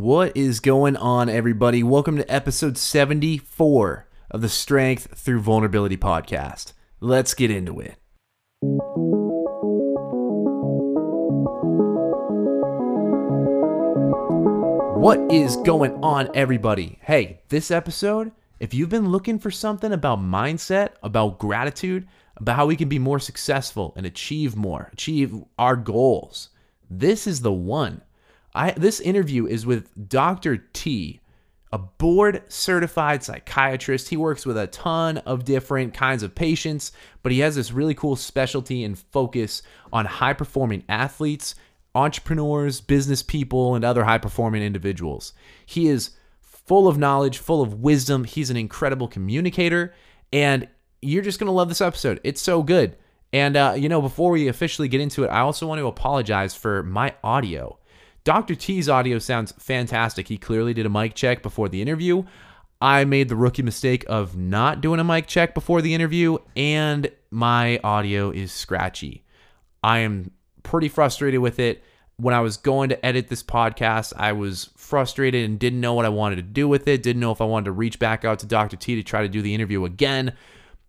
What is going on, everybody? Welcome to episode 74 of the Strength Through Vulnerability podcast. Let's get into it. What is going on, everybody? Hey, this episode, if you've been looking for something about mindset, about gratitude, about how we can be more successful and achieve more, achieve our goals, this is the one. I this interview is with Dr. T, a board certified psychiatrist. He works with a ton of different kinds of patients, but he has this really cool specialty and focus on high performing athletes entrepreneurs, business people, and other high performing individuals. He is full of knowledge, full of wisdom. He's an incredible communicator, and you're just going to love this episode. It's so good. And, uh, you know, before we officially get into it, I also want to apologize for my audio. Dr. T's audio sounds fantastic. He clearly did a mic check before the interview. I made the rookie mistake of not doing a mic check before the interview, and my audio is scratchy. I am pretty frustrated with it. When I was going to edit this podcast, I was frustrated and didn't know what I wanted to do with it. Didn't know if I wanted to reach back out to Dr. T to try to do the interview again.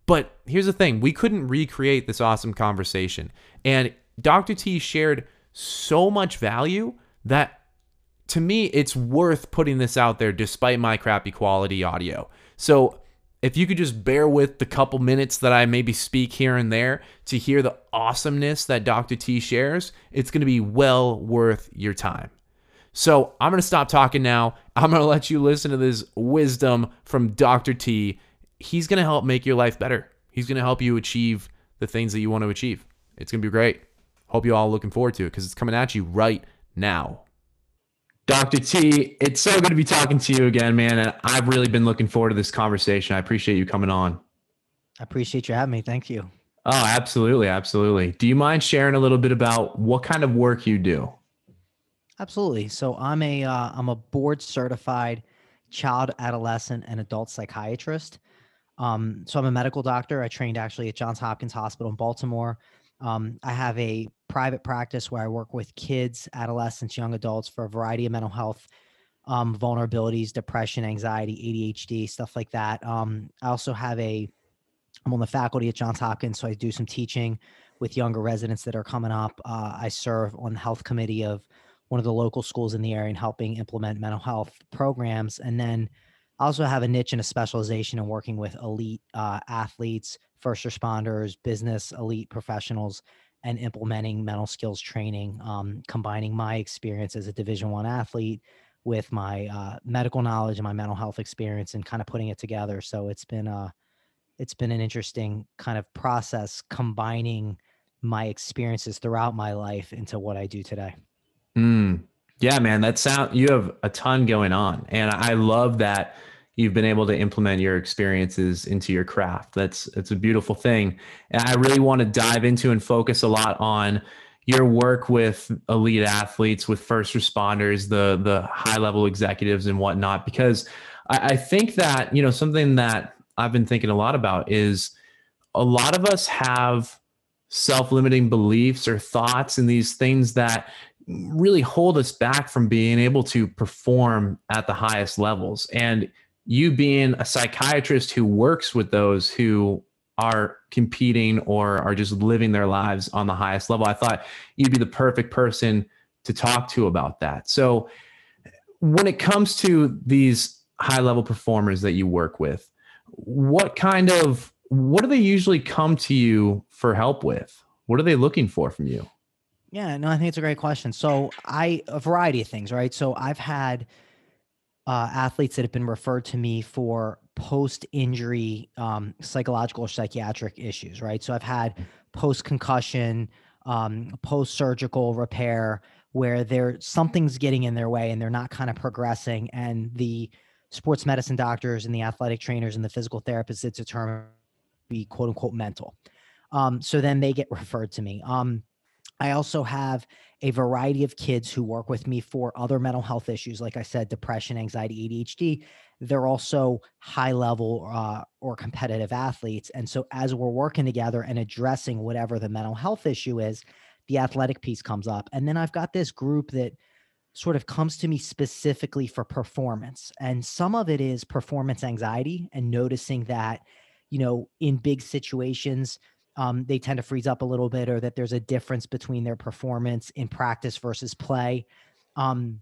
But here's the thing we couldn't recreate this awesome conversation. And Dr. T shared so much value that to me, it's worth putting this out there despite my crappy quality audio. So if you could just bear with the couple minutes that I maybe speak here and there to hear the awesomeness that Dr. T shares, it's going to be well worth your time. So I'm going to stop talking now. I'm going to let you listen to this wisdom from Dr. T. He's going to help make your life better. He's going to help you achieve the things that you want to achieve. It's going to be great. Hope you all looking forward to it because it's coming at you right now. Dr. T, it's so good to be talking to you again, man. And I've really been looking forward to this conversation. I appreciate you coming on. I appreciate you having me. Thank you. Oh, absolutely. Absolutely. Do you mind sharing a little bit about what kind of work you do? Absolutely. So I'm a am uh, a board certified child, adolescent, and adult psychiatrist. Um, so I'm a medical doctor. I trained actually at Johns Hopkins Hospital in Baltimore. Um, I have a private practice where I work with kids, adolescents, young adults for a variety of mental health um, vulnerabilities, depression, anxiety, ADHD, stuff like that. Um, I also have a, I'm on the faculty at Johns Hopkins, so I do some teaching with younger residents that are coming up. Uh, I serve on the health committee of one of the local schools in the area and helping implement mental health programs. And then I also have a niche and a specialization in working with elite uh, athletes, first responders, business elite professionals, and implementing mental skills training, um, combining my experience as a Division One athlete with my uh, medical knowledge and my mental health experience, and kind of putting it together. So it's been a uh, it's been an interesting kind of process combining my experiences throughout my life into what I do today. Mm. Yeah, man, that sound you have a ton going on, and I love that you've been able to implement your experiences into your craft. That's it's a beautiful thing. And I really want to dive into and focus a lot on your work with elite athletes, with first responders, the the high level executives and whatnot, because I, I think that, you know, something that I've been thinking a lot about is a lot of us have self-limiting beliefs or thoughts and these things that really hold us back from being able to perform at the highest levels. And you being a psychiatrist who works with those who are competing or are just living their lives on the highest level, I thought you'd be the perfect person to talk to about that. So, when it comes to these high level performers that you work with, what kind of what do they usually come to you for help with? What are they looking for from you? Yeah, no, I think it's a great question. So, I a variety of things, right? So, I've had uh, athletes that have been referred to me for post injury um, psychological or psychiatric issues, right? So I've had mm. post concussion, um, post surgical repair where there something's getting in their way and they're not kind of progressing, and the sports medicine doctors and the athletic trainers and the physical therapists that determine be quote unquote mental. Um, so then they get referred to me. Um, I also have a variety of kids who work with me for other mental health issues, like I said, depression, anxiety, ADHD. They're also high level uh, or competitive athletes. And so, as we're working together and addressing whatever the mental health issue is, the athletic piece comes up. And then I've got this group that sort of comes to me specifically for performance. And some of it is performance anxiety and noticing that, you know, in big situations, um, they tend to freeze up a little bit or that there's a difference between their performance in practice versus play. Um,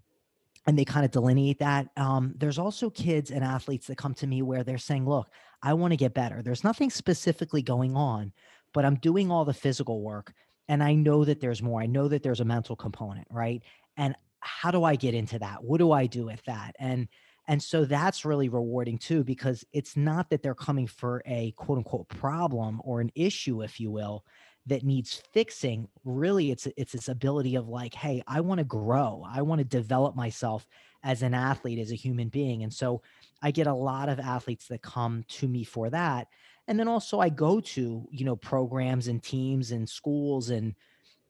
and they kind of delineate that. Um, there's also kids and athletes that come to me where they're saying, look, I want to get better. There's nothing specifically going on, but I'm doing all the physical work. And I know that there's more. I know that there's a mental component, right? And how do I get into that? What do I do with that? And and so that's really rewarding too, because it's not that they're coming for a quote unquote problem or an issue, if you will, that needs fixing. Really, it's it's this ability of like, hey, I want to grow. I want to develop myself as an athlete, as a human being. And so I get a lot of athletes that come to me for that. And then also I go to, you know, programs and teams and schools and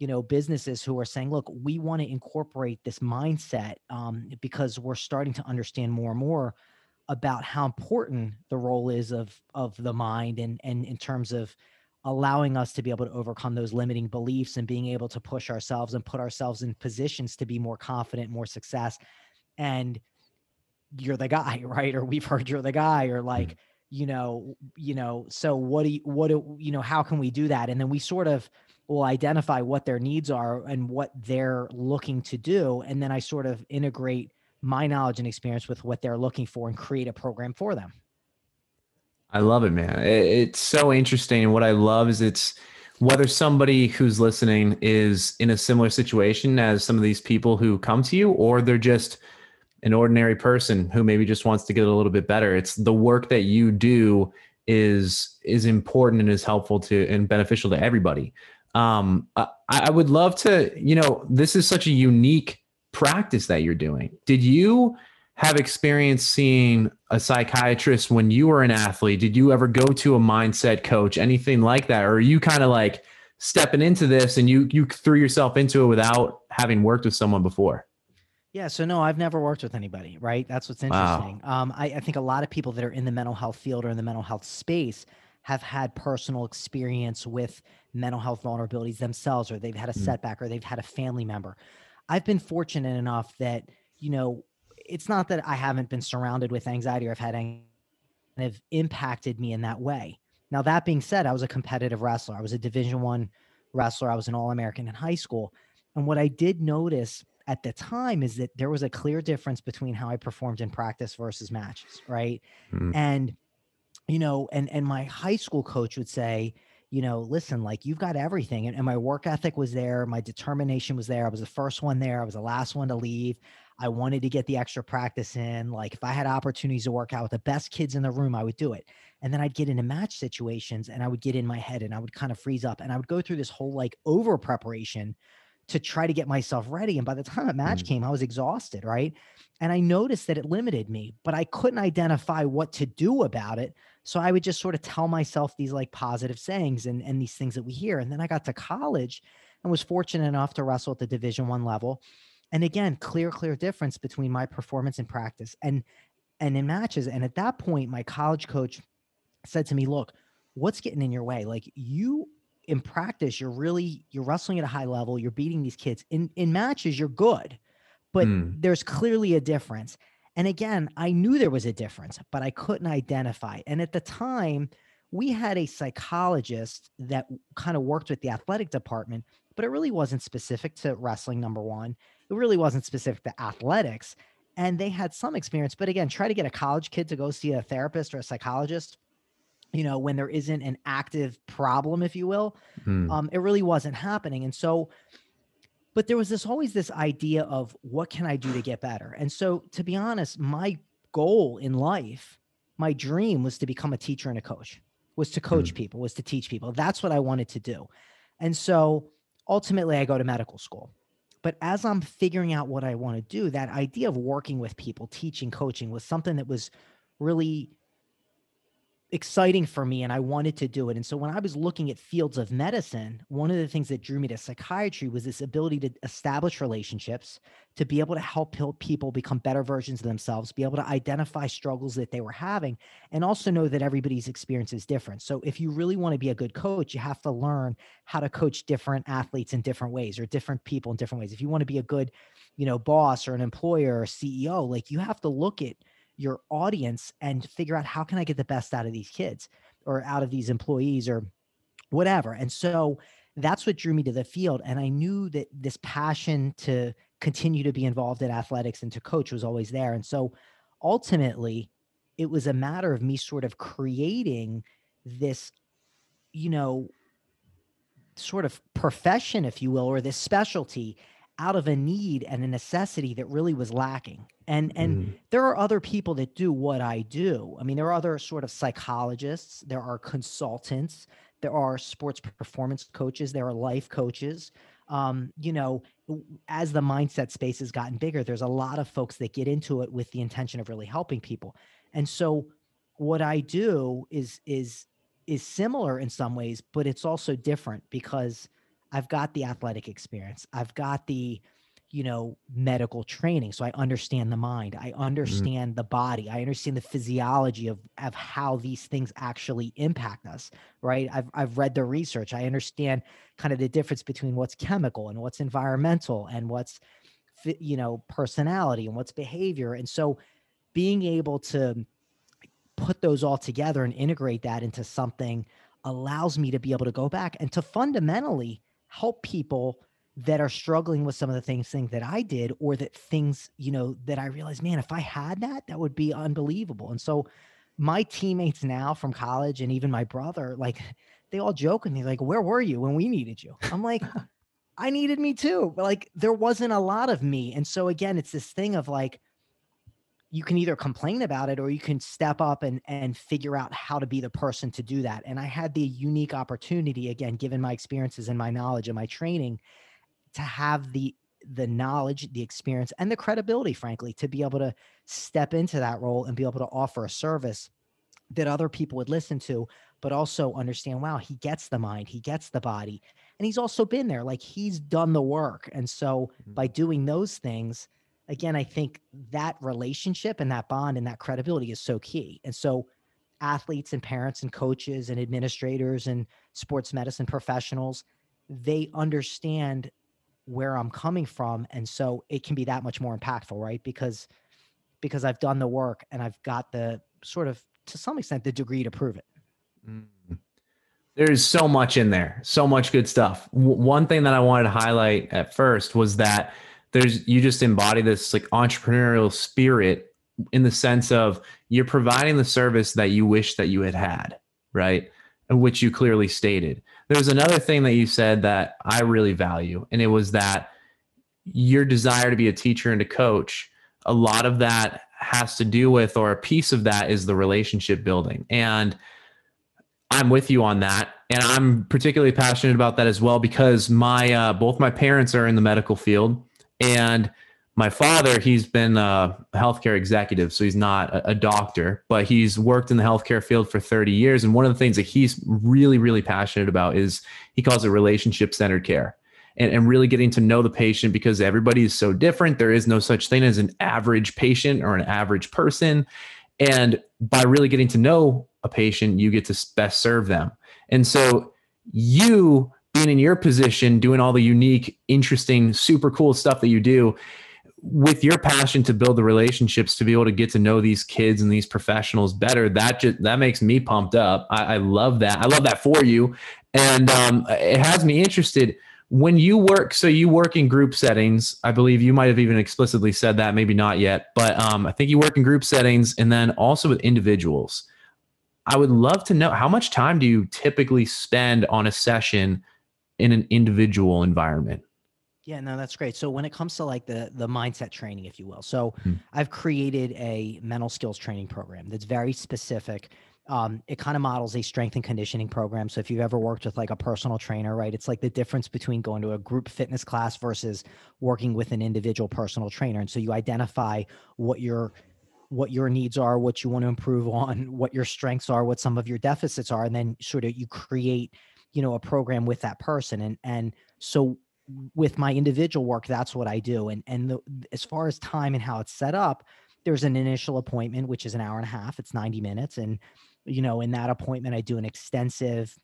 you know businesses who are saying look we want to incorporate this mindset um, because we're starting to understand more and more about how important the role is of of the mind and and in terms of allowing us to be able to overcome those limiting beliefs and being able to push ourselves and put ourselves in positions to be more confident more success. And you're the guy right? Or we've heard you're the guy or like you know you know so what do you what do you know how can we do that? And then we sort of will identify what their needs are and what they're looking to do and then i sort of integrate my knowledge and experience with what they're looking for and create a program for them. I love it man. It's so interesting. And what i love is it's whether somebody who's listening is in a similar situation as some of these people who come to you or they're just an ordinary person who maybe just wants to get a little bit better. It's the work that you do is is important and is helpful to and beneficial to everybody um, I, I would love to, you know, this is such a unique practice that you're doing. Did you have experience seeing a psychiatrist when you were an athlete? Did you ever go to a mindset coach, anything like that? Or are you kind of like stepping into this and you you threw yourself into it without having worked with someone before? Yeah, so no, I've never worked with anybody, right? That's what's interesting. Wow. Um, I, I think a lot of people that are in the mental health field or in the mental health space have had personal experience with mental health vulnerabilities themselves, or they've had a mm. setback, or they've had a family member. I've been fortunate enough that, you know, it's not that I haven't been surrounded with anxiety or I've had anxiety have impacted me in that way. Now, that being said, I was a competitive wrestler. I was a division one wrestler. I was an all-American in high school. And what I did notice at the time is that there was a clear difference between how I performed in practice versus matches, right? Mm. And you know, and and my high school coach would say, you know, listen, like you've got everything. And, and, my work ethic was there. My determination was there. I was the first one there. I was the last one to leave. I wanted to get the extra practice in. Like if I had opportunities to work out with the best kids in the room, I would do it. And then I'd get into match situations and I would get in my head and I would kind of freeze up and I would go through this whole like over preparation to try to get myself ready. And by the time a match mm. came, I was exhausted, right? And I noticed that it limited me, but I couldn't identify what to do about it. So I would just sort of tell myself these like positive sayings and, and these things that we hear. And then I got to college and was fortunate enough to wrestle at the division one level. And again, clear, clear difference between my performance in practice and and in matches. And at that point, my college coach said to me, look, what's getting in your way? Like you in practice, you're really you're wrestling at a high level, you're beating these kids. In in matches, you're good, but mm. there's clearly a difference. And again, I knew there was a difference, but I couldn't identify. And at the time, we had a psychologist that kind of worked with the athletic department, but it really wasn't specific to wrestling, number one. It really wasn't specific to athletics. And they had some experience, but again, try to get a college kid to go see a therapist or a psychologist you know, when there isn't an active problem, if you will, mm. um, it really wasn't happening. And so, but there was this always this idea of what can I do to get better? And so, to be honest, my goal in life, my dream was to become a teacher and a coach, was to coach mm. people, was to teach people. That's what I wanted to do. And so, ultimately, I go to medical school. But as I'm figuring out what I want to do, that idea of working with people, teaching, coaching was something that was really exciting for me and I wanted to do it. And so when I was looking at fields of medicine, one of the things that drew me to psychiatry was this ability to establish relationships, to be able to help people become better versions of themselves, be able to identify struggles that they were having, and also know that everybody's experience is different. So if you really want to be a good coach, you have to learn how to coach different athletes in different ways or different people in different ways. If you want to be a good, you know, boss or an employer or CEO, like you have to look at your audience and figure out how can I get the best out of these kids or out of these employees or whatever. And so that's what drew me to the field. And I knew that this passion to continue to be involved in athletics and to coach was always there. And so ultimately, it was a matter of me sort of creating this, you know, sort of profession, if you will, or this specialty out of a need and a necessity that really was lacking. And and mm. there are other people that do what I do. I mean, there are other sort of psychologists, there are consultants, there are sports performance coaches, there are life coaches. Um, you know, as the mindset space has gotten bigger, there's a lot of folks that get into it with the intention of really helping people. And so what I do is is is similar in some ways, but it's also different because I've got the athletic experience. I've got the, you know, medical training. So I understand the mind. I mm-hmm. understand mm-hmm. the body. I understand the physiology of, of how these things actually impact us. Right. I've, I've read the research. I understand kind of the difference between what's chemical and what's environmental and what's, you know, personality and what's behavior. And so being able to put those all together and integrate that into something allows me to be able to go back and to fundamentally help people that are struggling with some of the things, things that I did, or that things, you know, that I realized, man, if I had that, that would be unbelievable. And so my teammates now from college and even my brother, like they all joke with me, like, where were you when we needed you? I'm like, I needed me too. But like there wasn't a lot of me. And so again, it's this thing of like, you can either complain about it or you can step up and and figure out how to be the person to do that and i had the unique opportunity again given my experiences and my knowledge and my training to have the the knowledge the experience and the credibility frankly to be able to step into that role and be able to offer a service that other people would listen to but also understand wow he gets the mind he gets the body and he's also been there like he's done the work and so mm-hmm. by doing those things again, I think that relationship and that bond and that credibility is so key. And so athletes and parents and coaches and administrators and sports medicine professionals, they understand where I'm coming from. And so it can be that much more impactful, right? Because because I've done the work and I've got the sort of to some extent the degree to prove it. Mm. There's so much in there, so much good stuff. W- one thing that I wanted to highlight at first was that there's you just embody this like entrepreneurial spirit in the sense of you're providing the service that you wish that you had had, right? Which you clearly stated. There's another thing that you said that I really value, and it was that your desire to be a teacher and a coach, a lot of that has to do with, or a piece of that is the relationship building. And I'm with you on that. And I'm particularly passionate about that as well because my uh, both my parents are in the medical field and my father, he's been a healthcare executive, so he's not a, doctor, but he's worked in the healthcare field for 30 years. And one of the things that he's really, really passionate about is he calls it relationship centered care and, and really getting to know the patient because everybody is so different. There is no such thing as an average patient or an average person. And by really getting to know a patient, you get to best serve them. And so you being in your position, doing all the unique, interesting, super cool stuff that you do with your passion to build the relationships to be able to get to know these kids and these professionals better that just that makes me pumped up. I, I love that. I love that for you. And um, it has me interested. When you work so you work in group settings. I believe you might have even explicitly said that maybe not yet but um, i think you work in group settings and then also with individuals. I would love to know how much time do you typically spend on a session in an individual environment. Yeah, no, that's great. So when it comes to like the the mindset training, if you will, so hmm. I've created a mental skills training program that's very specific. Um, it kind of models a strength and conditioning program. So if you've ever worked with like a personal trainer, right, it's like the difference between going to a group fitness class versus working with an individual personal trainer. And so you identify what your what your needs are, what you want to improve on, what your strengths are, what some of your deficits are, and then sort of you create, you know, a program with that person. And and so with my individual work, that's what I do. And and the, as far as time and how it's set up, there's an initial appointment, which is an hour and a half. It's 90 minutes. And, you know, in that appointment, I do an extensive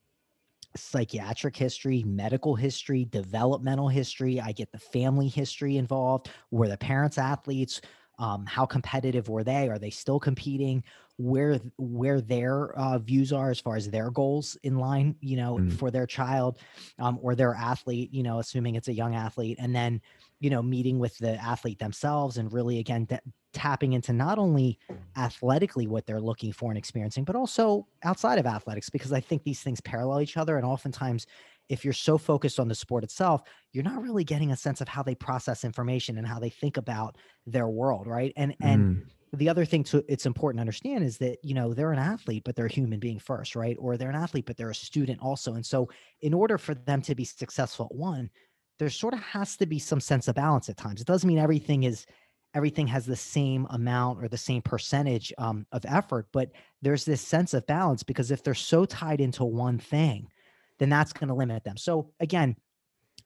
psychiatric history, medical history, developmental history. I get the family history involved. Were the parents athletes? Um, how competitive were they? Are they still competing? Where where their uh, views are as far as their goals in line, you know, mm. for their child um, or their athlete, you know, assuming it's a young athlete, and then you know meeting with the athlete themselves and really again de- tapping into not only athletically what they're looking for and experiencing, but also outside of athletics, because I think these things parallel each other. And oftentimes, if you're so focused on the sport itself, you're not really getting a sense of how they process information and how they think about their world, right? And and mm. the other thing to it's important to understand is that you know they're an athlete, but they're a human being first, right? Or they're an athlete, but they're a student also. And so, in order for them to be successful at one, there sort of has to be some sense of balance at times. It doesn't mean everything is everything has the same amount or the same percentage um, of effort, but there's this sense of balance because if they're so tied into one thing, then that's going to limit them. So again,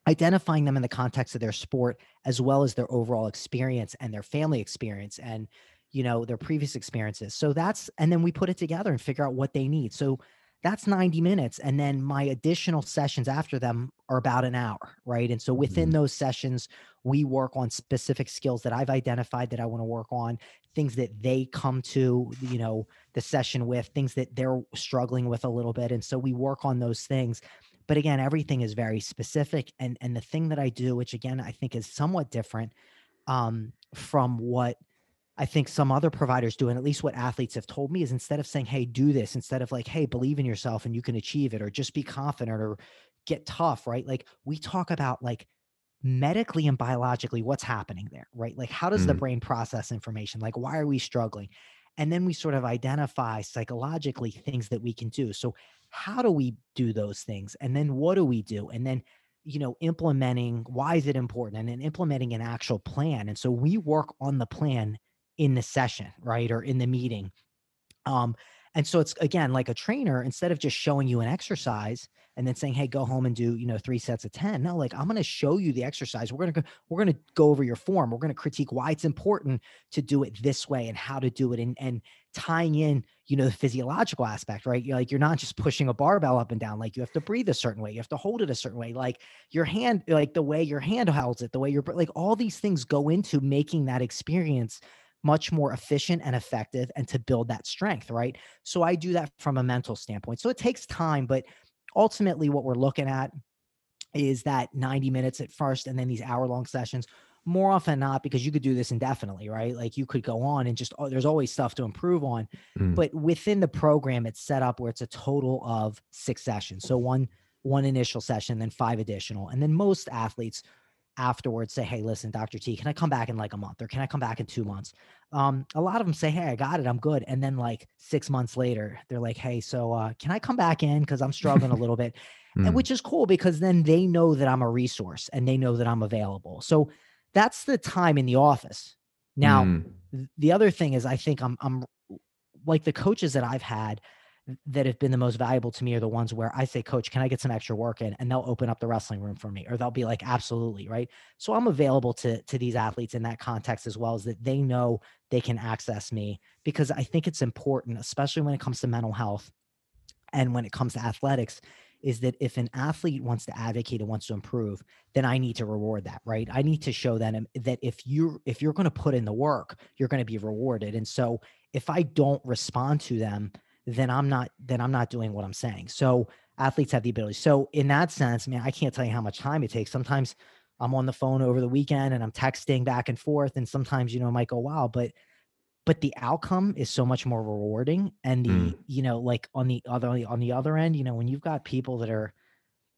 identifying them in the context of their sport as well as their overall experience and their family experience and you know their previous experiences. So that's and then we put it together and figure out what they need. So that's 90 minutes and then my additional sessions after them are about an hour right and so within mm-hmm. those sessions we work on specific skills that i've identified that i want to work on things that they come to you know the session with things that they're struggling with a little bit and so we work on those things but again everything is very specific and and the thing that i do which again i think is somewhat different um, from what I think some other providers do, and at least what athletes have told me is instead of saying, Hey, do this, instead of like, Hey, believe in yourself and you can achieve it, or just be confident or get tough, right? Like we talk about like medically and biologically what's happening there, right? Like how does mm. the brain process information? Like why are we struggling? And then we sort of identify psychologically things that we can do. So how do we do those things? And then what do we do? And then you know implementing why is it important and then implementing an actual plan and so we work on the plan in the session, right? Or in the meeting. Um, and so it's again like a trainer, instead of just showing you an exercise and then saying, Hey, go home and do, you know, three sets of 10. No, like I'm to show you the exercise. We're to go, we're to go over your form. We're to critique why it's important to do it this way and how to do it and, and tying in, you know, the physiological aspect, right? You're like, you're not just pushing a barbell up and down. Like you have to breathe a certain way. You have to hold it a certain way. Like your hand, like the way your hand holds it, the way you're like all these things go into making that experience much more efficient and effective and to build that strength, right? So I do that from a mental standpoint. So it takes time, but ultimately what we're looking at is that 90 minutes at first and then these hour long sessions more often not because you could do this indefinitely right like you could go on and just oh, there's always stuff to improve on mm. but within the program it's set up where it's a total of six sessions so one one initial session then five additional and then most athletes afterwards say, Hey, listen, Dr. T, can I come back in like a month or can I come back in two months? Um, a lot of them say, Hey, I got it. I'm good. And then like six months later, they're like, Hey, so uh, can I come back in? Cause I'm struggling a little bit. Mm. And which is cool because then they know that I'm a resource and they know that I'm available. So that's the time in the office. Now, mm. the other thing is I think I'm I'm like the coaches that I've had, that have been the most valuable to me are the ones where I say, Coach, can I get some extra work in? And they'll open up the wrestling room for me, or they'll be like, Absolutely, right. So I'm available to to these athletes in that context as well as that they know they can access me because I think it's important, especially when it comes to mental health and when it comes to athletics, is that if an athlete wants to advocate and wants to improve, then I need to reward that, right? I need to show them that if you're if you're going to put in the work, you're going to be rewarded. And so if I don't respond to them then I'm not then I'm not doing what I'm saying. So athletes have the ability. So in that sense, man, I can't tell you how much time it takes. Sometimes I'm on the phone over the weekend and I'm texting back and forth, and sometimes you know it might go wow, but but the outcome is so much more rewarding. And the mm. you know like on the other on the other end, you know when you've got people that are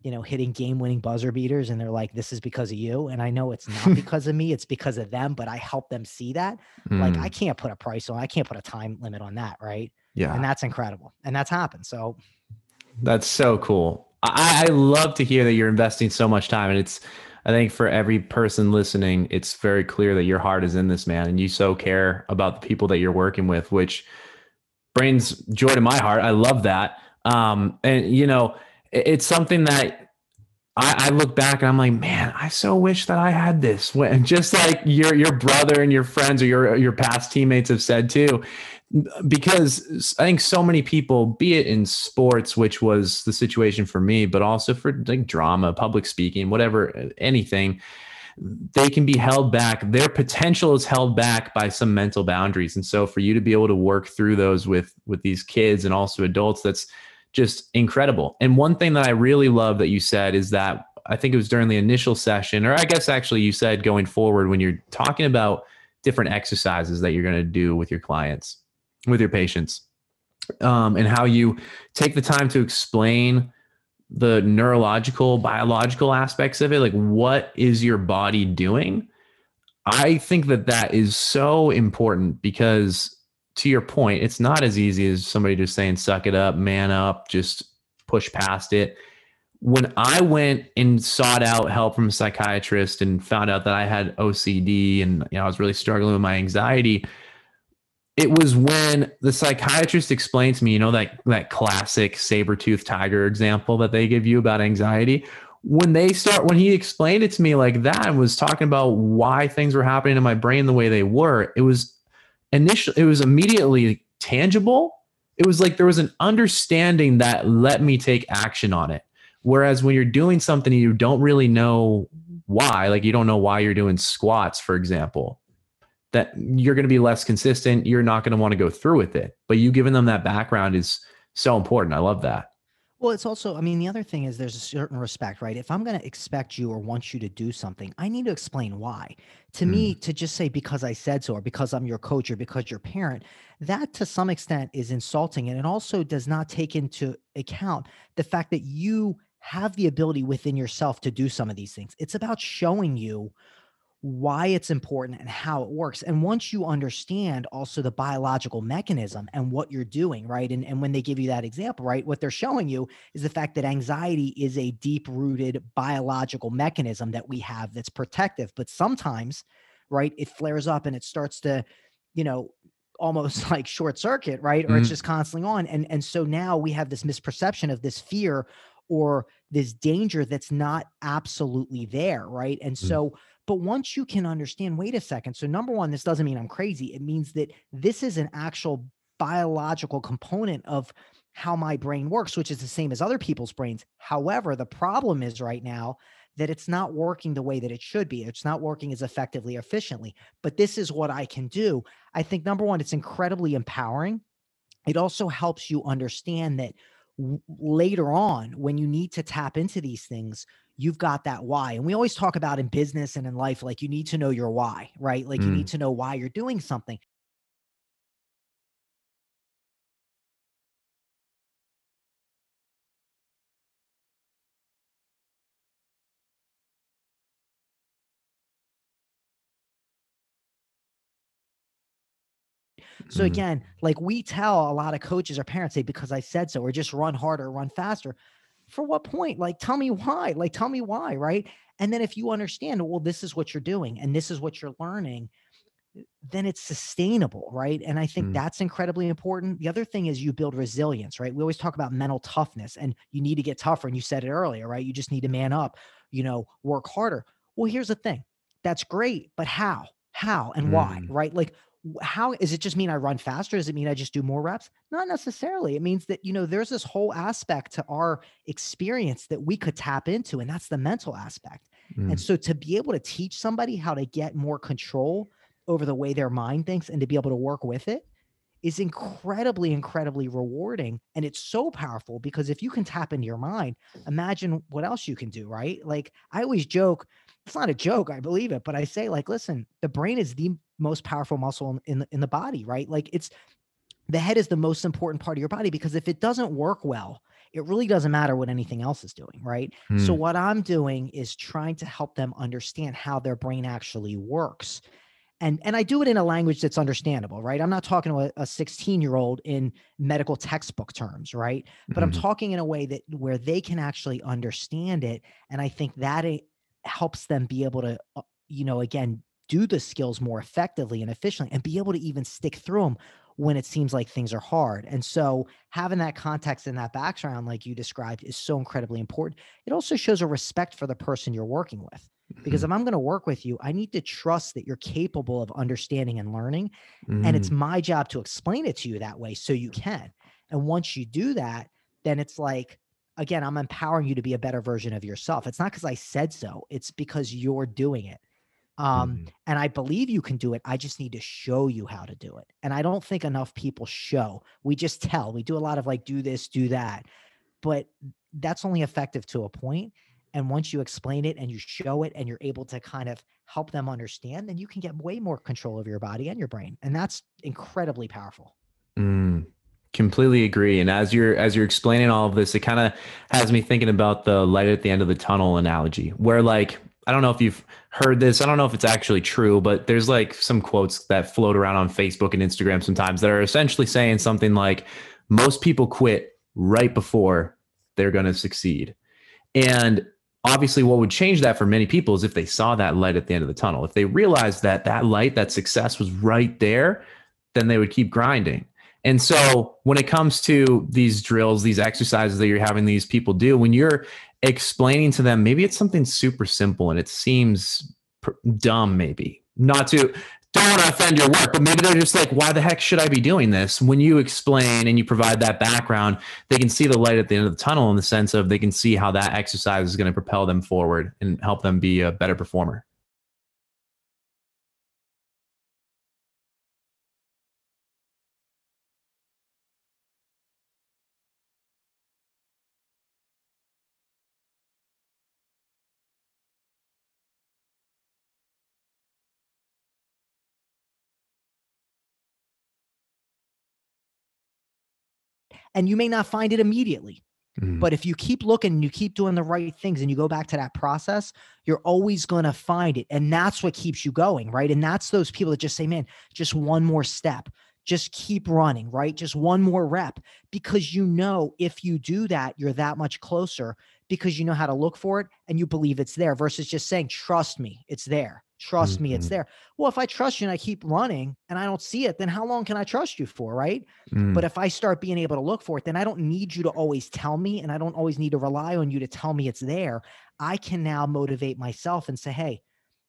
you know hitting game winning buzzer beaters and they're like this is because of you and i know it's not because of me it's because of them but i help them see that mm. like i mm. can't put a price on i can't put a time limit on that right yeah. And that's incredible. And that's happened. So that's so cool. I, I love to hear that you're investing so much time and it's I think for every person listening, it's very clear that your heart is in this, man, and you so care about the people that you're working with, which brings joy to my heart. I love that. Um, and you know, it's something that I, I, look back and I'm like, man, I so wish that I had this. When just like your your brother and your friends or your your past teammates have said too, because I think so many people, be it in sports, which was the situation for me, but also for like drama, public speaking, whatever, anything, they can be held back. Their potential is held back by some mental boundaries, and so for you to be able to work through those with with these kids and also adults, that's just incredible. And one thing that I really love that you said is that I think it was during the initial session, or I guess actually you said going forward when you're talking about different exercises that you're going to do with your clients, with your patients, um, and how you take the time to explain the neurological, biological aspects of it. Like, what is your body doing? I think that that is so important because to your point, it's not as easy as somebody just saying, suck it up, man up, just push past it. When I went and sought out help from a psychiatrist and found out that I had OCD and you know, I was really struggling with my anxiety, it was when the psychiatrist explained to me, you know, that that classic saber-toothed tiger example that they give you about anxiety. When they start, when he explained it to me like that and was talking about why things were happening in my brain the way they were, it was initially it was immediately tangible. It was like there was an understanding that let me take action on it. Whereas when you're doing something you don't really know why, like you don't know why you're doing squats, for example, that you're going to be less consistent. You're not going to want to go through with it. But you giving them that background is so important. I love that. Well, it's also, I mean, the other thing is there's a certain respect, right? If I'm going to expect you or want you to do something, I need to explain why. To mm. me, to just say because I said so, or because I'm your coach, or because you're parent, that to some extent is insulting. And it also does not take into account the fact that you have the ability within yourself to do some of these things. It's about showing you why it's important and how it works. And once you understand also the biological mechanism and what you're doing, right? And, and when they give you that example, right, what they're showing you is the fact that anxiety is a deep rooted biological mechanism that we have that's protective. But sometimes, right, it flares up and it starts to, you know, almost like short circuit, right? Or mm-hmm. it's just constantly on. And, and so now we have this misperception of this fear or this danger that's not absolutely there, right? And mm-hmm. so, but once you can understand, wait a second. So, number one, this doesn't mean I'm crazy. It means that this is an actual biological component of how my brain works, which is the same as other people's brains. However, the problem is right now that it's not working the way that it should be. It's not working as effectively efficiently. But this is what I can do. I think number one, it's incredibly empowering. It also helps you understand that later on when you need to tap into these things you've got that why. And we always talk about in business and in life, like you need to know your why, right? Like mm. you need mm. to know why you're doing something. So mm-hmm. again, like we tell a lot of coaches or parents say, because I said so, or just run harder, run faster for what point? Like, tell me why. Like, tell me why, right? And then if you understand, well, this is what you're doing and this is what you're learning, then it's sustainable, right? And I think mm. that's incredibly important. The other thing is you build resilience, right? We always talk about mental toughness and you need to get tougher. And you said it earlier, right? You just need to man up, you know, work harder. Well, here's the thing that's great, but how? How and mm. why, right? Like, how is it just mean I run faster? Does it mean I just do more reps? Not necessarily. It means that, you know, there's this whole aspect to our experience that we could tap into, and that's the mental aspect. Mm. And so to be able to teach somebody how to get more control over the way their mind thinks and to be able to work with it is incredibly, incredibly rewarding. And it's so powerful because if you can tap into your mind, imagine what else you can do, right? Like I always joke, it's not a joke, I believe it, but I say, like, listen, the brain is the most powerful muscle in the, in the body, right? Like it's the head is the most important part of your body because if it doesn't work well, it really doesn't matter what anything else is doing, right? So hmm. what I'm doing is trying to help them understand how their brain actually works. And, and I do it in a language that's understandable, right? I'm not talking to a 16 year old in medical textbook terms, right? But mm-hmm. I'm talking in a way that where they can actually understand it. And I think that it helps them be able to, uh, you know, again, do the skills more effectively and efficiently and be able to even stick through them when it seems like things are hard. And so having that context and that background, like you described, is so incredibly important. It also shows a respect for the person you're working with. Because Mhm. if I'm going to work with you, I need to trust that you're capable of understanding and learning. And it's Mm, my job to explain it to you that way so you can. And once you do that, then it's like, again, I'm empowering you to be a better version of yourself. It's not because I said so, it's because you're doing it. Um, mm, and I believe you can do it. I just need to show you how to do it. And I don't think enough people show. We just tell. We do a lot of like, do this, do that. But that's only effective to a point. And once you explain it and you show it and you're able to kind of help them understand, then you can get way more control of your body and your brain. And that's incredibly powerful. mm. Completely agree. And as you're as you're explaining all of this, it kind of has me thinking about the light at the end of the tunnel analogy, where like I don't know if you've heard this. I don't know if it's actually true, but there's like some quotes that float around on Facebook and Instagram sometimes that are essentially saying something like most people quit right before they're going to succeed. And obviously what would change that for many people is if they saw that light at the end of the tunnel. If they realized that that light, that success was right there, then they would keep grinding. And so when it comes to these drills, these exercises that you're having these people do, when you're explaining to them, maybe it's something super simple and it seems pr- dumb, maybe not to don't want to offend your work, but maybe they're just like, why the heck should I be doing this? When you explain and you provide that background, they can see the light at the end of the tunnel in the sense of they can see how that exercise is going to propel them forward and help them be a better performer. And you may not find it immediately. Mm, But if you keep looking and you keep doing the right things and you go back to that process, you're always going to find it. And that's what keeps you going, right? And that's those people that just say, man, just one more step, just keep running, right? Just one more rep. Because you know, if you do that, you're that much closer because you know how to look for it and you believe it's there versus just saying, trust me, it's there. Trust me, it's Mhm. there. Well, if I trust you and I keep running and I don't see it, then how long can I trust you for, right? mm, But if I start being able to look for it, then I don't need you to always tell me and I don't always need to rely on you to tell me it's there. I can now motivate myself and say, hey,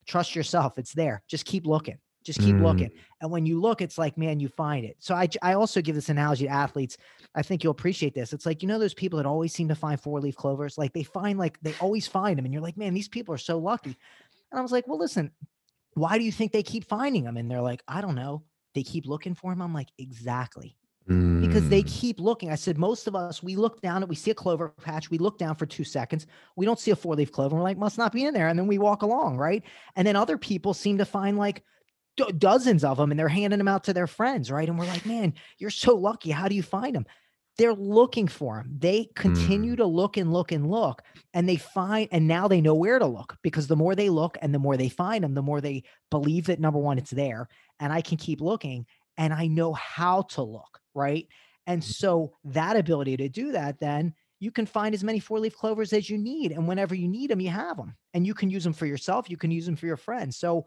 trust yourself. It's there. Just keep looking. Just keep Mm. looking. And when you look, it's like, man, you find it. So I, I also give this analogy to athletes. I think you'll appreciate this. It's like, you know, those people that always seem to find four leaf clovers, like they find, like, they always find them. And you're like, man, these people are so lucky. And I was like, well, listen, why do you think they keep finding them? And they're like, I don't know. They keep looking for them. I'm like, exactly because they mm, keep looking. I said, most of us, we look down and we see a clover patch. We look down for two seconds. We don't see a four leaf clover. We're like, must not be in there. And then we walk along, right? And then other people seem to find like do- dozens of them and they're handing them out to their friends, right? And we're like, man, you're so lucky. How do you find them? They're looking for them. They continue mm. to look and look and look, and they find, and now they know where to look because the more they look and the more they find them, the more they believe that number one, it's there, and I can keep looking, and I know how to look, right? And mm. so that ability to do that, then you can find as many four leaf clovers as you need. And whenever you need them, you have them. And you can use them for yourself. You can use them for your friends. So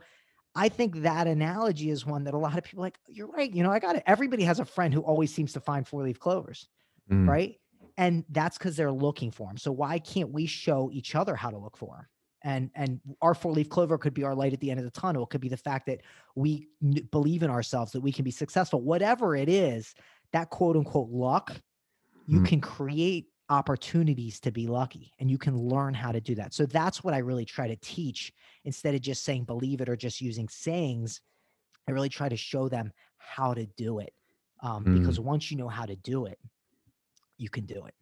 I think that analogy is one that a lot of people are like, you're right. You know, I got it. Everybody has a friend who always seems to find four leaf clovers, mm. right? And that's because they're looking for them. So why can't we show each other how to look for them? And and our four leaf clover could be our light at the end of the tunnel. It could be the fact that we n- believe in ourselves that we can be successful. Whatever it is, that quote unquote luck, you Mm. can create opportunities to be lucky and you can learn how to do that. So that's what I really try to teach instead of just saying believe it or just using sayings. I really try to show them how to do it. Um, Mm. Because once you know how to do it, you can do it.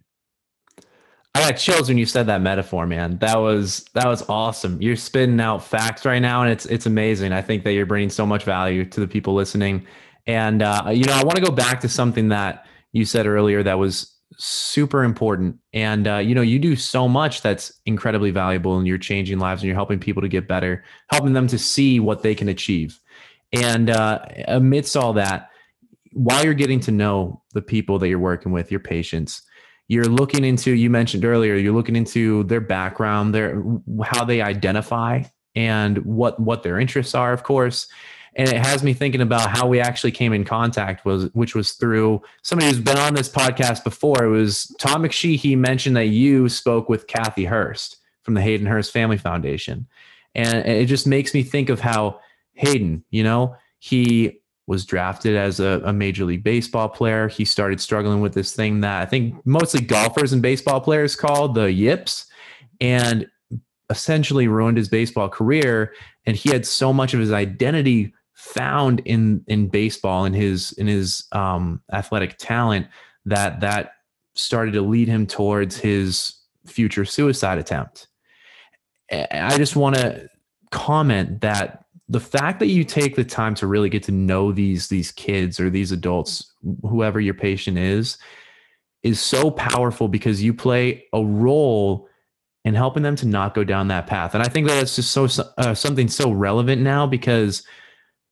I got chills when you said that metaphor, man. That was that was awesome. You're spitting out facts right now, and it's it's amazing. I think that you're bringing so much value to the people listening. And uh, you know, I want to go back to something that you said earlier that was super important. And uh, you know, you do so much that's incredibly valuable, and you're changing lives, and you're helping people to get better, helping them to see what they can achieve. And uh, amidst all that, while you're getting to know the people that you're working with, your patients, you're looking into you mentioned earlier you're looking into their background their how they identify and what what their interests are of course and it has me thinking about how we actually came in contact was which was through somebody who's been on this podcast before it was tom mcsheehy he mentioned that you spoke with kathy hurst from the hayden hurst family foundation and it just makes me think of how hayden you know he was drafted as a, a, major league baseball player. He started struggling with this thing that I think mostly golfers and baseball players call the yips and essentially ruined his baseball career. And he had so much of his identity found in in baseball and his in his um, athletic talent that that started to lead him towards his future suicide attempt. I just want to comment that the fact that you take the time to really get to know these these kids or these adults whoever your patient is is so powerful because you play a role in helping them to not go down that path and i think that it's just so uh, something so relevant now because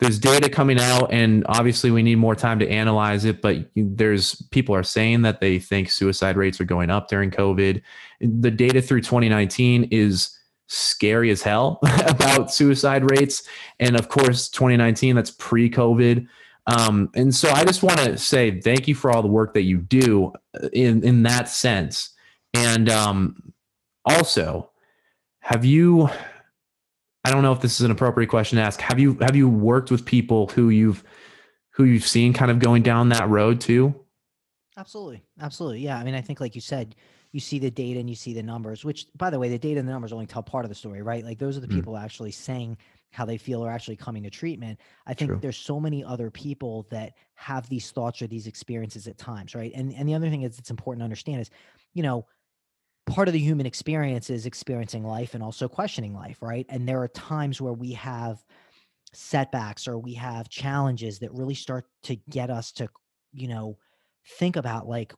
there's data coming out and obviously we need more time to analyze it but there's people are saying that they think suicide rates are going up during covid the data through 2019 is scary as hell about suicide rates. And of course, 2019, that's pre COVID. Um, and so I just want to say thank you for all the work that you do in, in that sense. And um, also, have you, I don't know if this is an appropriate question to ask. Have you have you worked with people who you've who you've seen kind of going down that road too? Absolutely. Absolutely. Yeah. I mean, I think like you said, you see the data and you see the numbers, which by the way, the data and the numbers only tell part of the story, right? Like those are the mm. people actually saying how they feel or actually coming to treatment. I think True. there's so many other people that have these thoughts or these experiences at times, right? And and the other thing is it's important to understand is, you know, part of the human experience is experiencing life and also questioning life, right? And there are times where we have setbacks or we have challenges that really start to get us to, you know, think about like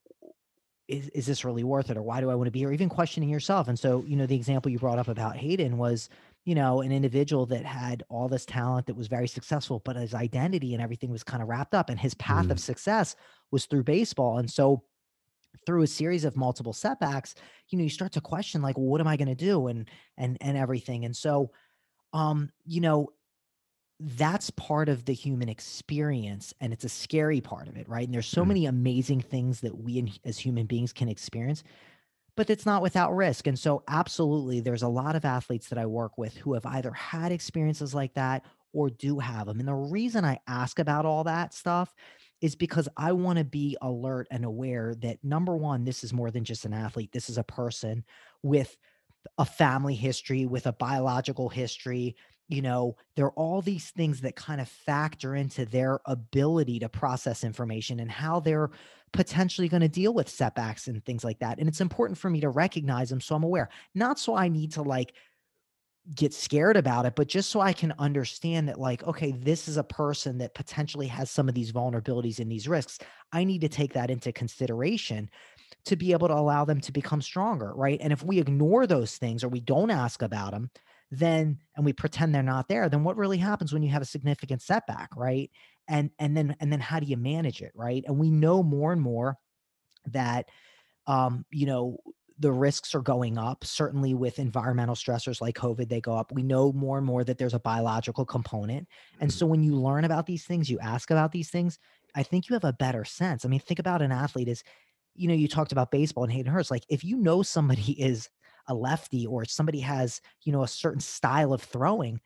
is, is this really worth it or why do i want to be here even questioning yourself and so you know the example you brought up about hayden was you know an individual that had all this talent that was very successful but his identity and everything was kind of wrapped up and his path mm. of success was through baseball and so through a series of multiple setbacks you know you start to question like well, what am i going to do and and and everything and so um you know that's part of the human experience and it's a scary part of it right and there's so mm-hmm. many amazing things that we as human beings can experience but it's not without risk and so absolutely there's a lot of athletes that i work with who have either had experiences like that or do have them and the reason i ask about all that stuff is because i want to be alert and aware that number one this is more than just an athlete this is a person with a family history with a biological history you know, there are all these things that kind of factor into their ability to process information and how they're potentially going to deal with setbacks and things like that. And it's important for me to recognize them so I'm aware, not so I need to like get scared about it, but just so I can understand that, like, okay, this is a person that potentially has some of these vulnerabilities and these risks. I need to take that into consideration to be able to allow them to become stronger, right? And if we ignore those things or we don't ask about them, then and we pretend they're not there then what really happens when you have a significant setback right and and then and then how do you manage it right and we know more and more that um you know the risks are going up certainly with environmental stressors like covid they go up we know more and more that there's a biological component and mm-hmm. so when you learn about these things you ask about these things i think you have a better sense i mean think about an athlete is you know you talked about baseball and hayden hurst like if you know somebody is a lefty or somebody has, you know, a certain style of throwing,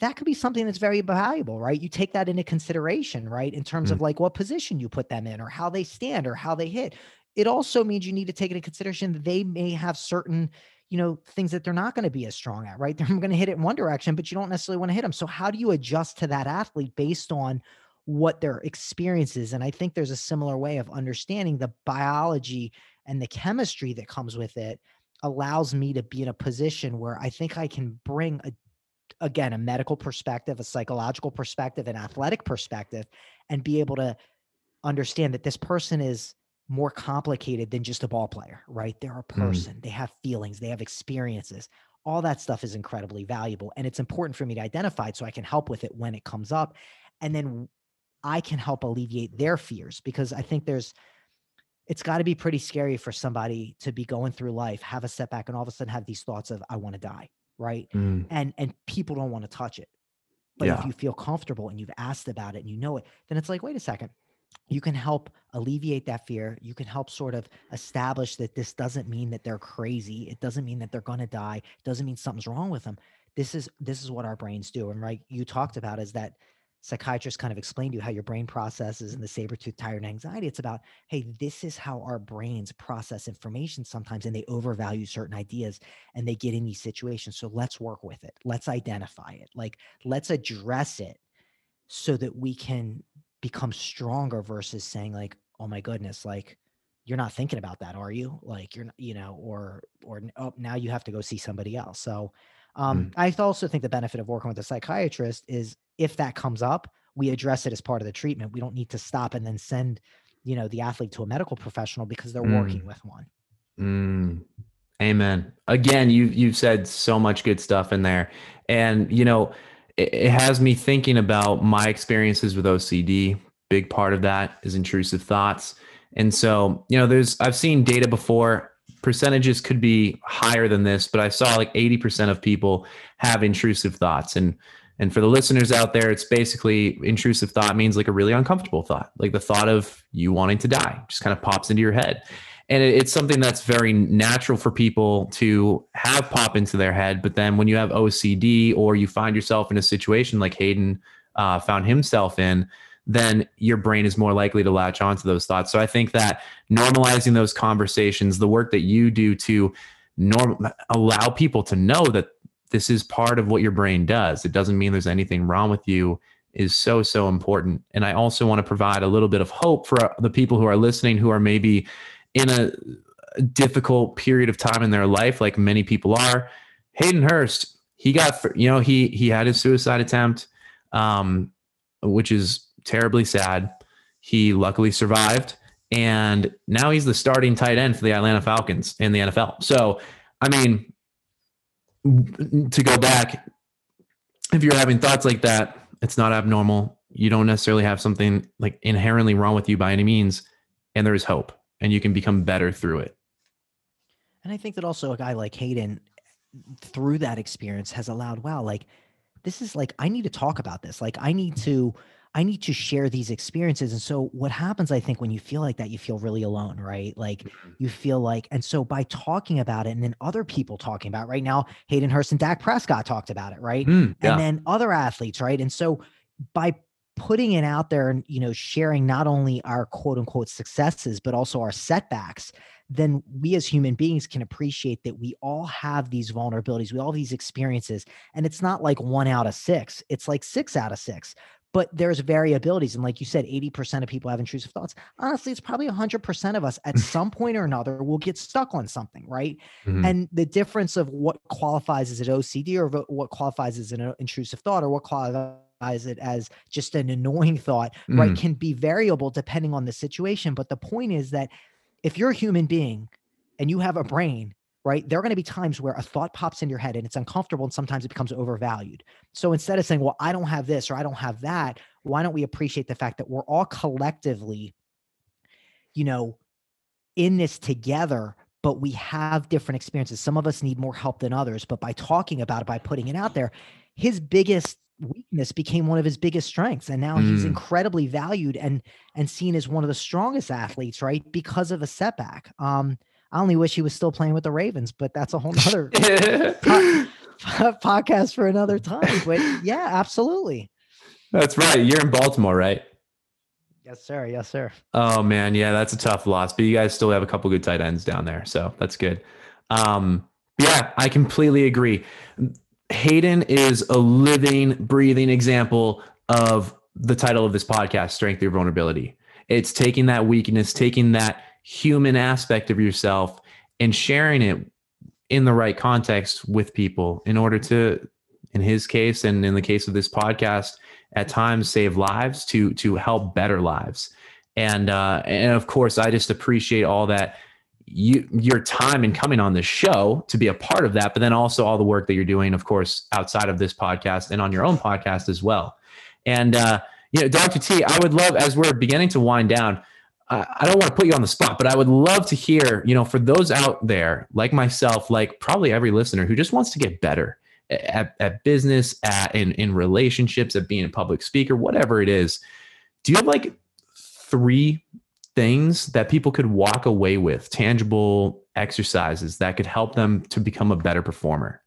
that could be something that's very valuable, right? You take that into consideration, right? In terms mm-hmm. of like what position you put them in or how they stand or how they hit. It also means you need to take into consideration that they may have certain, you know, things that they're not going to be as strong at, right? They're going to hit it in one direction, but you don't necessarily want to hit them. So how do you adjust to that athlete based on what their experience is? And I think there's a similar way of understanding the biology and the chemistry that comes with it allows me to be in a position where I think I can bring a again a medical perspective, a psychological perspective, an athletic perspective, and be able to understand that this person is more complicated than just a ball player, right? They're a mm. person, mm. they have feelings, they have experiences. All that stuff is incredibly valuable. And it's important for me to identify it so I can help with it when it comes up. And then I can help alleviate their fears because I think there's it's got to be pretty scary for somebody to be going through life, have a setback, and all of a sudden have these thoughts of I want to die, right? Mm, And and people don't want to touch it. But if you feel comfortable and you've asked about it and you know it, then it's like, wait a second. You can help alleviate that fear. You can help sort of establish that this doesn't mean that they're crazy. It doesn't mean that they're going to die. It doesn't mean something's wrong with them. This is this is what our brains do. And right, you talked about is that psychiatrists kind of explained to you how your brain processes and the saber tooth tired and anxiety. It's about, hey, this is how our brains process information sometimes, and they overvalue certain ideas and they get in these situations. So let's work with it. Let's identify it. Like let's address it so that we can become stronger versus saying like oh my goodness like you're not thinking about that are you? Like you're not you know or or oh, now you have to go see somebody else. So um i also think the benefit of working with a psychiatrist is if that comes up we address it as part of the treatment. We don't need to stop and then send you know the athlete to a medical professional because they're working Mm. with one. Mm, amen. Again, you you've said so much good stuff in there, and you know, it, it has me thinking about my experiences with OCD. Big part of that is intrusive thoughts, and so you know, there's I've seen data before. Percentages could be higher than this, but I saw like 80% of people have intrusive thoughts, and and for the listeners out there, it's basically intrusive thought means like a really uncomfortable thought, like the thought of you wanting to die, just kind of pops into your head and it- it's something that's very natural for people to have pop into their head. But then when you have ocd or you find yourself in a situation like hayden uh, found himself in then your brain is more likely to latch onto those thoughts. So i think that normalizing those conversations the work that you do to norm allow people to know that this is part of what your brain does. It doesn't mean there's anything wrong with you is so so important. And i also want to provide a little bit of hope for the people who are listening who are maybe in a difficult period of time in their life, like many people are. Hayden Hurst, he got, you know, he he had his suicide attempt, um, which is terribly sad. He luckily survived, and now he's the starting tight end for the Atlanta Falcons in the NFL. So, I mean, to go back, if you're having thoughts like that, it's not abnormal. You don't necessarily have something like inherently wrong with you by any means, and there is hope and you can become better through it. And I think that also a guy like Hayden, through that experience, has allowed, wow, like this is like I need to talk about this. Like I need to, I need to share these experiences. And so what happens, I think, when you feel like that, you feel really alone, right? Like you feel like, and so by talking about it, and then other people talking about it, right now, Hayden Hurst and Dak Prescott talked about it, right? Mm, yeah. and then other athletes, right? And so by putting it out there and you know sharing not only our quote unquote successes but also our setbacks then we as human beings can appreciate that we all have these vulnerabilities we all have these experiences and it's not like one out of six it's like six out of six. But there's variabilities and like you said 80% of people have intrusive thoughts. Honestly it's probably 100% of us at some point or another will get stuck on something right? Mhm. and the difference of what qualifies as an OCD or what qualifies as an intrusive thought or what qualifies it as just an annoying thought, right, Mhm. can be variable depending on the situation. But the point is that if you're a human being and you have a brain, right, there are going to be times where a thought pops in your head and it's uncomfortable and sometimes it becomes overvalued. So instead of saying, well, I don't have this or I don't have that, why don't we appreciate the fact that we're all collectively, you know, in this together, but we have different experiences. Some of us need more help than others, but by talking about it, by putting it out there, his biggest weakness became one of his biggest strengths and now he's Mm. incredibly valued and and seen as one of the strongest athletes right because of a setback um i only wish he was still playing with the ravens but that's a whole nother podcast for another time but yeah absolutely That's right. You're in Baltimore, right? yes sir yes sir Oh man, yeah, that's a tough loss, but you guys still have a couple good tight ends down there, so that's good. Um, yeah, I completely agree. Hayden is a living, breathing example of the title of this podcast, Strength Through Vulnerability. It's taking that weakness, taking that human aspect of yourself, and sharing it in the right context with people in order to, in his case, and in the case of this podcast, at times save lives to to help better lives and uh and of course i just appreciate all that you your time in coming on this show to be a part of that but then also all the work that you're doing of course outside of this podcast and on your own podcast as well and uh you know dr t i would love as we're beginning to wind down I, don't want to put you on the spot, but I would love to hear, you know, for those out there like myself, like probably every listener who just wants to get better at, at business, at in, in relationships, at being a public speaker, whatever it is. Do you have like three things that people could walk away with, tangible exercises that could help them to become a better performer?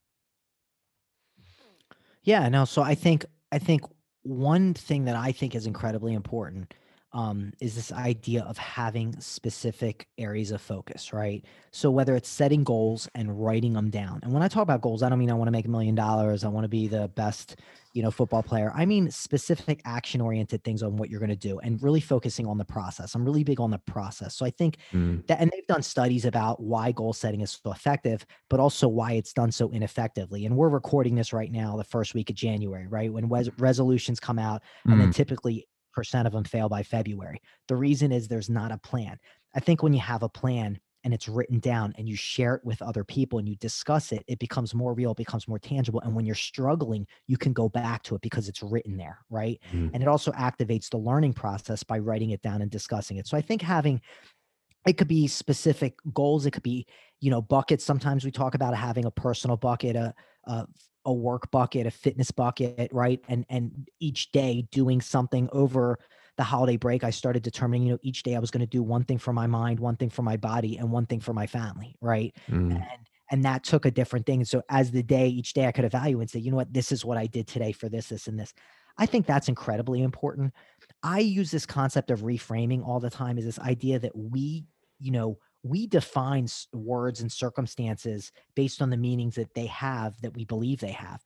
Yeah, no. So I think I think one thing that I think is incredibly important um, is this idea of having specific areas of focus, right? So whether it's setting goals and writing them down, and when I talk about goals, I don't mean I want to make a million dollars, I want to be the best, you know, football player. I mean specific action-oriented things on what you're going to do, and really focusing on the process. I'm really big on the process. So I think mm. that, and they've done studies about why goal setting is so effective, but also why it's done so ineffectively. And we're recording this right now, the first week of January, right when res- resolutions come out, and then mm. typically percent of them fail by February. The reason is there's not a plan. I think when you have a plan and it's written down and you share it with other people and you discuss it, it becomes more real, it becomes more tangible. And when you're struggling, you can go back to it because it's written there, right? Mm. And it also activates the learning process by writing it down and discussing it. So I think having it could be specific goals, it could be, you know, buckets. Sometimes we talk about having a personal bucket, a, a a work bucket, a fitness bucket, right? And and each day doing something over the holiday break, I started determining, you know, each day I was going to do one thing for my mind, one thing for my body, and one thing for my family, right? Mm. And and that took a different thing. And so as the day, each day I could evaluate and say, you know what, this is what I did today for this, this, and this. I think that's incredibly important. I use this concept of reframing all the time is this idea that we, you know, we define words and circumstances based on the meanings that they have that we believe they have.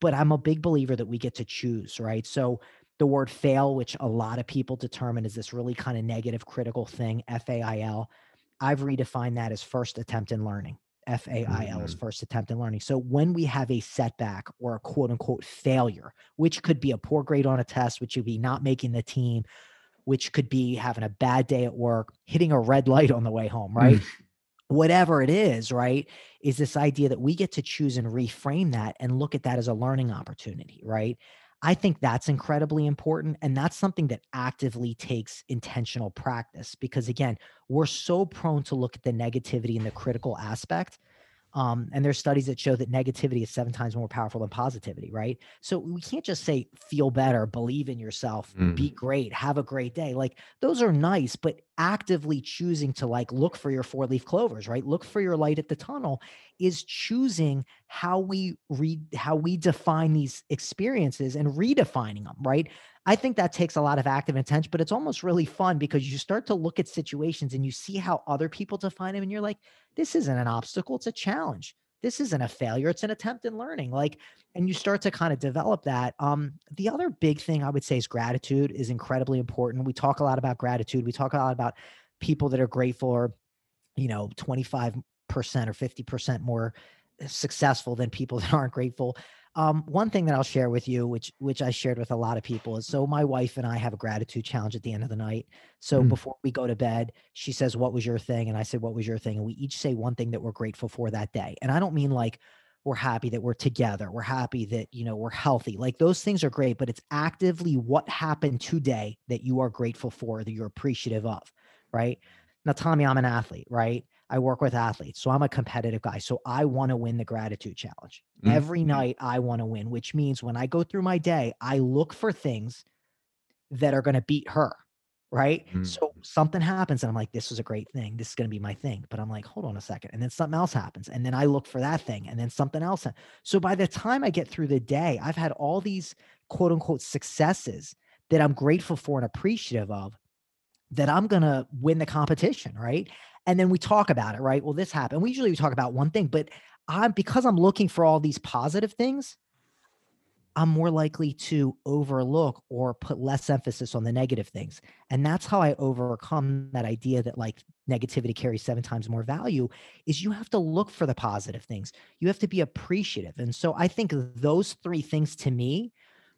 But I'm a big believer that we get to choose, right? So the word fail, which a lot of people determine is this really kind of negative critical thing, F A I L. I've redefined that as first attempt in learning. F A I L is mm-hmm. first attempt in learning. So when we have a setback or a quote unquote failure, which could be a poor grade on a test, which would be not making the team, which could be having a bad day at work, hitting a red light on the way home, right? Mm. Whatever it is, right? Is this idea that we get to choose and reframe that and look at that as a learning opportunity, right? I think that's incredibly important. And that's something that actively takes intentional practice because, again, we're so prone to look at the negativity and the critical aspect um, and there's studies that show that negativity is seven times more powerful than positivity, right? So we can't just say feel better, believe in yourself, mm. be great, have a great day. Like those are nice, but actively choosing to like look for your four leaf clovers, right? Look for your light at the tunnel is choosing how we read how we define these experiences and redefining them, right? I think that takes a lot of active intent, but it's almost really fun because you start to look at situations and you see how other people define them and you're like, this isn't an obstacle, it's a challenge. This isn't a failure, it's an attempt in learning. Like, and you start to kind of develop that. Um, the other big thing I would say is gratitude is incredibly important. We talk a lot about gratitude. We talk a lot about people that are grateful or, you know, 25% or 50% more successful than people that aren't grateful. Um, one thing that I'll share with you, which which I shared with a lot of people, is so my wife and I have a gratitude challenge at the end of the night. So mm. before we go to bed, she says, "What was your thing?" and I said, "What was your thing?" and we each say one thing that we're grateful for that day. And I don't mean like we're happy that we're together, we're happy that you know we're healthy. Like those things are great, but it's actively what happened today that you are grateful for, that you're appreciative of, right? Now, Tommy, I'm an athlete, right? I work with athletes. So I'm a competitive guy. So I want to win the gratitude challenge. Mm-hmm. Every night I want to win, which means when I go through my day, I look for things that are going to beat her. Right. Mm-hmm. So something happens and I'm like, this is a great thing. This is going to be my thing. But I'm like, hold on a second. And then something else happens. And then I look for that thing and then something else. So by the time I get through the day, I've had all these quote unquote successes that I'm grateful for and appreciative of that I'm going to win the competition. Right and then we talk about it, right? Well, this happened. We usually we talk about one thing, but I'm because I'm looking for all these positive things, I'm more likely to overlook or put less emphasis on the negative things. And that's how I overcome that idea that like negativity carries seven times more value is you have to look for the positive things. You have to be appreciative. And so I think those three things to me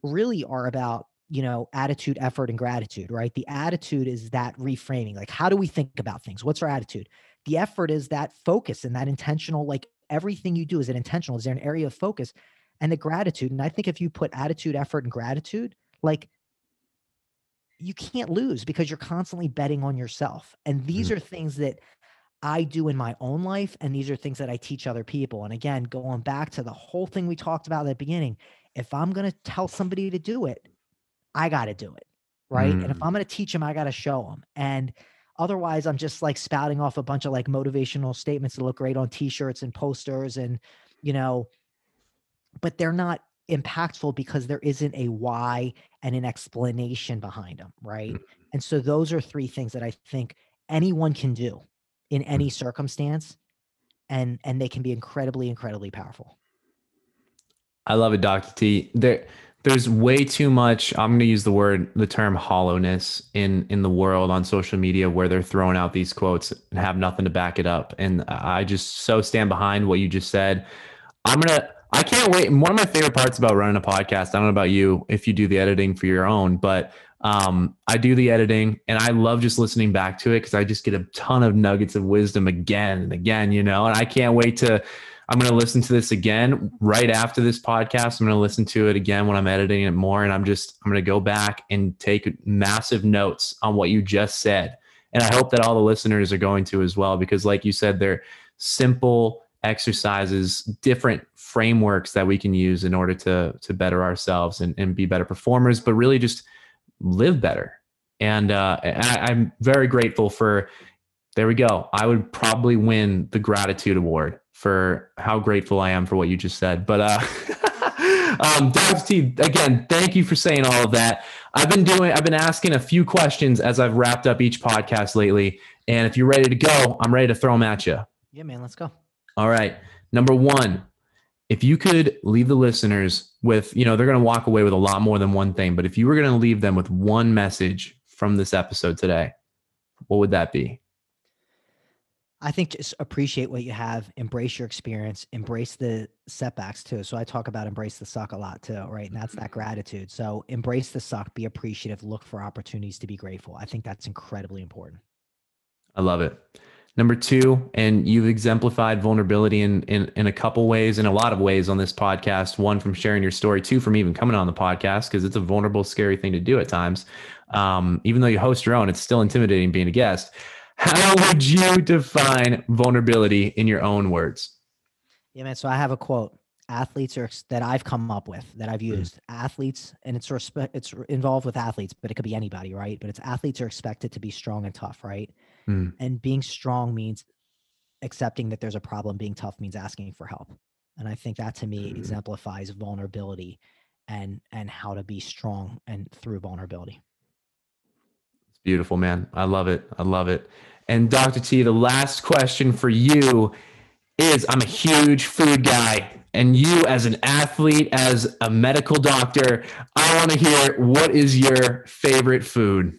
really are about you know, attitude, effort, and gratitude, right? The attitude is that reframing. Like, how do we think about things? What's our attitude? The effort is that focus and that intentional, like everything you do, is it intentional? Is there an area of focus? And the gratitude. And I think if you put attitude, effort, and gratitude, like you can't lose because you're constantly betting on yourself. And these mm-hmm. are things that I do in my own life. And these are things that I teach other people. And again, going back to the whole thing we talked about at the beginning, if I'm going to tell somebody to do it, I got to do it. Right. Mm. And if mm. I'm going to teach them, I got to show them. And otherwise, I'm just like spouting off a bunch of like motivational statements that look great on t shirts and posters and, you know, but they're not impactful because there isn't a why and an explanation behind them. Right. Mm. And so those are three things that I think anyone can do in any mm. circumstance and and they can be incredibly incredibly powerful i love it dr t there there's way too much i'm going to use the word the term hollowness in in the world on social media where they're throwing out these quotes and have nothing to back it up and i just so stand behind what you just said i'm going to i can't wait one of my favorite parts about running a podcast i don't know about you if you do the editing for your own but um, I do the editing and I love just listening back to it because I just get a ton of nuggets of wisdom again and again, you know, and I can't wait to. I'm going to listen to this again right after this podcast. I'm going to listen to it again when I'm editing it more. And I'm just, I'm going to go back and take massive notes on what you just said. And I hope that all the listeners are going to as well, because like you said, they're simple exercises, different frameworks that we can use in order to, to better ourselves and, and be better performers, but really just live better. And, uh, I, am very grateful for. There we go. I would probably win the gratitude award for how grateful I am for what you just said. But uh, um, Dr. T, again, thank you for saying all of that. I've been doing. I've been asking a few questions as I've wrapped up each podcast lately. And if you're ready to go, I'm ready to throw them at you. Yeah, man. Let's go. All right. Number one, if you could leave the listeners with, you know, they're going to walk away with a lot more than one thing, but if you were going to leave them with one message from this episode today, what would that be? I think just appreciate what you have, embrace your experience, embrace the setbacks too. So I talk about embrace the suck a lot too, right? And that's that gratitude. So embrace the suck, be appreciative, look for opportunities to be grateful. I think that's incredibly important. I love it. Number two, and you've exemplified vulnerability in, in in a couple ways, in a lot of ways on this podcast. One from sharing your story, two from even coming on the podcast because it's a vulnerable, scary thing to do at times. Um, even though you host your own, it's still intimidating being a guest. How would you define vulnerability in your own words? Yeah, man. So I have a quote. Athletes are that I've come up with that I've mm. used. Mm. Athletes, and it's respe- it's involved with athletes, but it could be anybody, right? But it's athletes are expected to be strong and tough, right? Mm. And being strong means accepting that there's a problem. Being tough means asking for help. And I think that to me mm. exemplifies vulnerability and and how to be strong and through vulnerability. Beautiful, man. I love it. I love it. And Dr. T, the last question for you is I'm a huge food guy. And you, as an athlete, as a medical doctor, I want to hear what is your favorite food?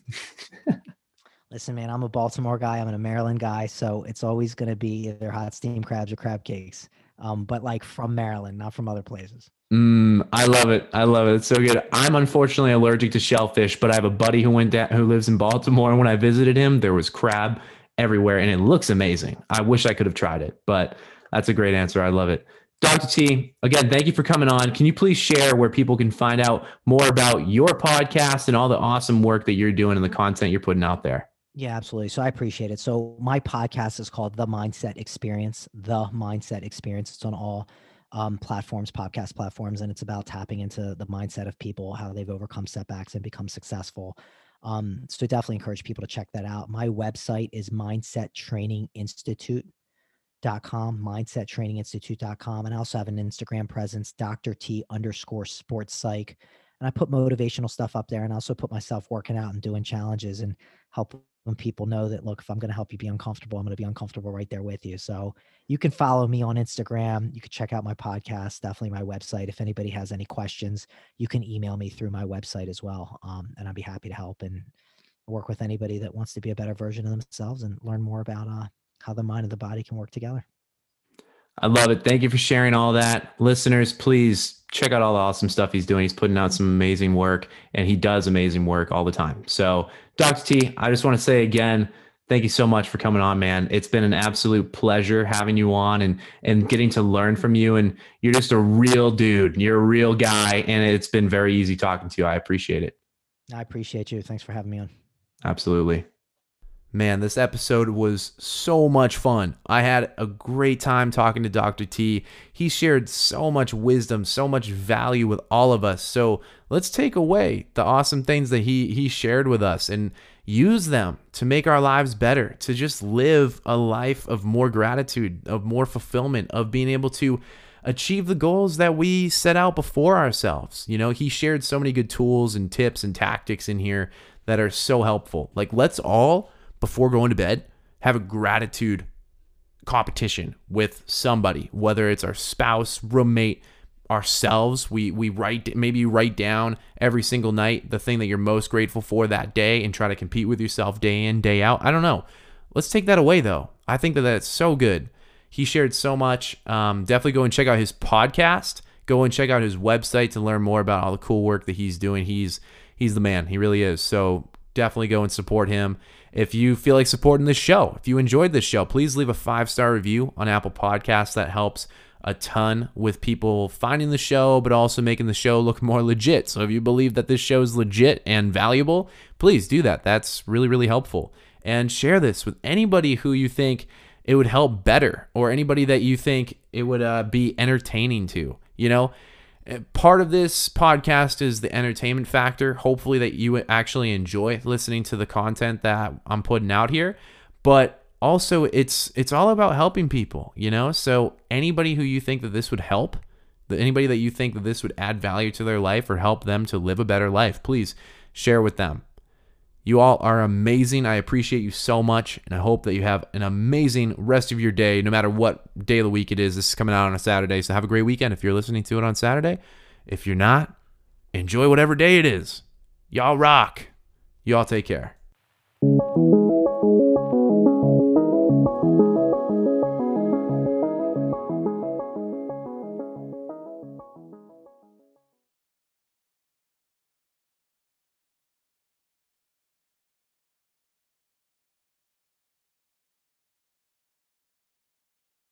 Listen, man, I'm a Baltimore guy. I'm a Maryland guy, so it's always going to be either hot steam crabs or crab cakes. Um, but like from Maryland, not from other places. Mm, I love it. I love it. It's so good. I'm unfortunately allergic to shellfish, but I have a buddy who went down, who lives in Baltimore, and when I visited him, there was crab everywhere, and it looks amazing. I wish I could have tried it, but that's a great answer. I love it. Dr. T, again, thank you for coming on. Can you please share where people can find out more about your podcast and all the awesome work that you're doing and the content you're putting out there? Yeah, absolutely. So I appreciate it. So my podcast is called The Mindset Experience. The Mindset Experience. It's on all um, platforms, podcast platforms, and it's about tapping into the mindset of people, how they've overcome setbacks and become successful. Um, so definitely encourage people to check that out. My website is mindsettraininginstitute.com, mindsettraininginstitute.com. And I also have an Instagram presence, Dr. T underscore sports psych. And I put motivational stuff up there and also put myself working out and doing challenges and help when people know that look if i'm going to help you be uncomfortable i'm going to be uncomfortable right there with you. So you can follow me on instagram you can check out my podcast definitely my website if anybody has any questions you can email me through my website as well um, and i'd be happy to help and work with anybody that wants to be a better version of themselves and learn more about uh, how the mind and the body can work together I love it. Thank you for sharing all that. Listeners, please check out all the awesome stuff he's doing. He's putting out some amazing work and he does amazing work all the time. So, Dr. T, I just want to say again, thank you so much for coming on, man. It's been an absolute pleasure having you on and and getting to learn from you and you're just a real dude. You're a real guy and it's been very easy talking to you. I appreciate it. I appreciate you. Thanks for having me on. Absolutely. Man, this episode was so much fun. I had a great time talking to Dr. T. He shared so much wisdom, so much value with all of us. So let's take away the awesome things that he he shared with us and use them to make our lives better, to just live a life of more gratitude, of more fulfillment, of being able to achieve the goals that we set out before ourselves. You know, he shared so many good tools and tips and tactics in here that are so helpful. Like let's all before going to bed, have a gratitude competition with somebody, whether it's our spouse, roommate, ourselves. We we write maybe you write down every single night the thing that you're most grateful for that day and try to compete with yourself day in, day out. I don't know. Let's take that away though. I think that that's so good. He shared so much. Um, definitely go and check out his podcast. Go and check out his website to learn more about all the cool work that he's doing. He's he's the man. He really is. So definitely go and support him. If you feel like supporting this show, if you enjoyed this show, please leave a five star review on Apple Podcasts. That helps a ton with people finding the show, but also making the show look more legit. So if you believe that this show is legit and valuable, please do that. That's really, really helpful. And share this with anybody who you think it would help better or anybody that you think it would uh, be entertaining to. You know, Uh, part of this podcast is the entertainment factor. Hopefully, that you actually enjoy listening to the content that I'm putting out here. But also, it's it's all about helping people, you know. So anybody who you think that this would help, that anybody that you think that this would add value to their life or help them to live a better life, please share with them. You all are amazing. I appreciate you so much, and I hope that you have an amazing rest of your day, no matter what day of the week it is. This is coming out on a Saturday, so have a great weekend if you're listening to it on Saturday. If you're not, enjoy whatever day it is. Y'all rock. Y'all take care.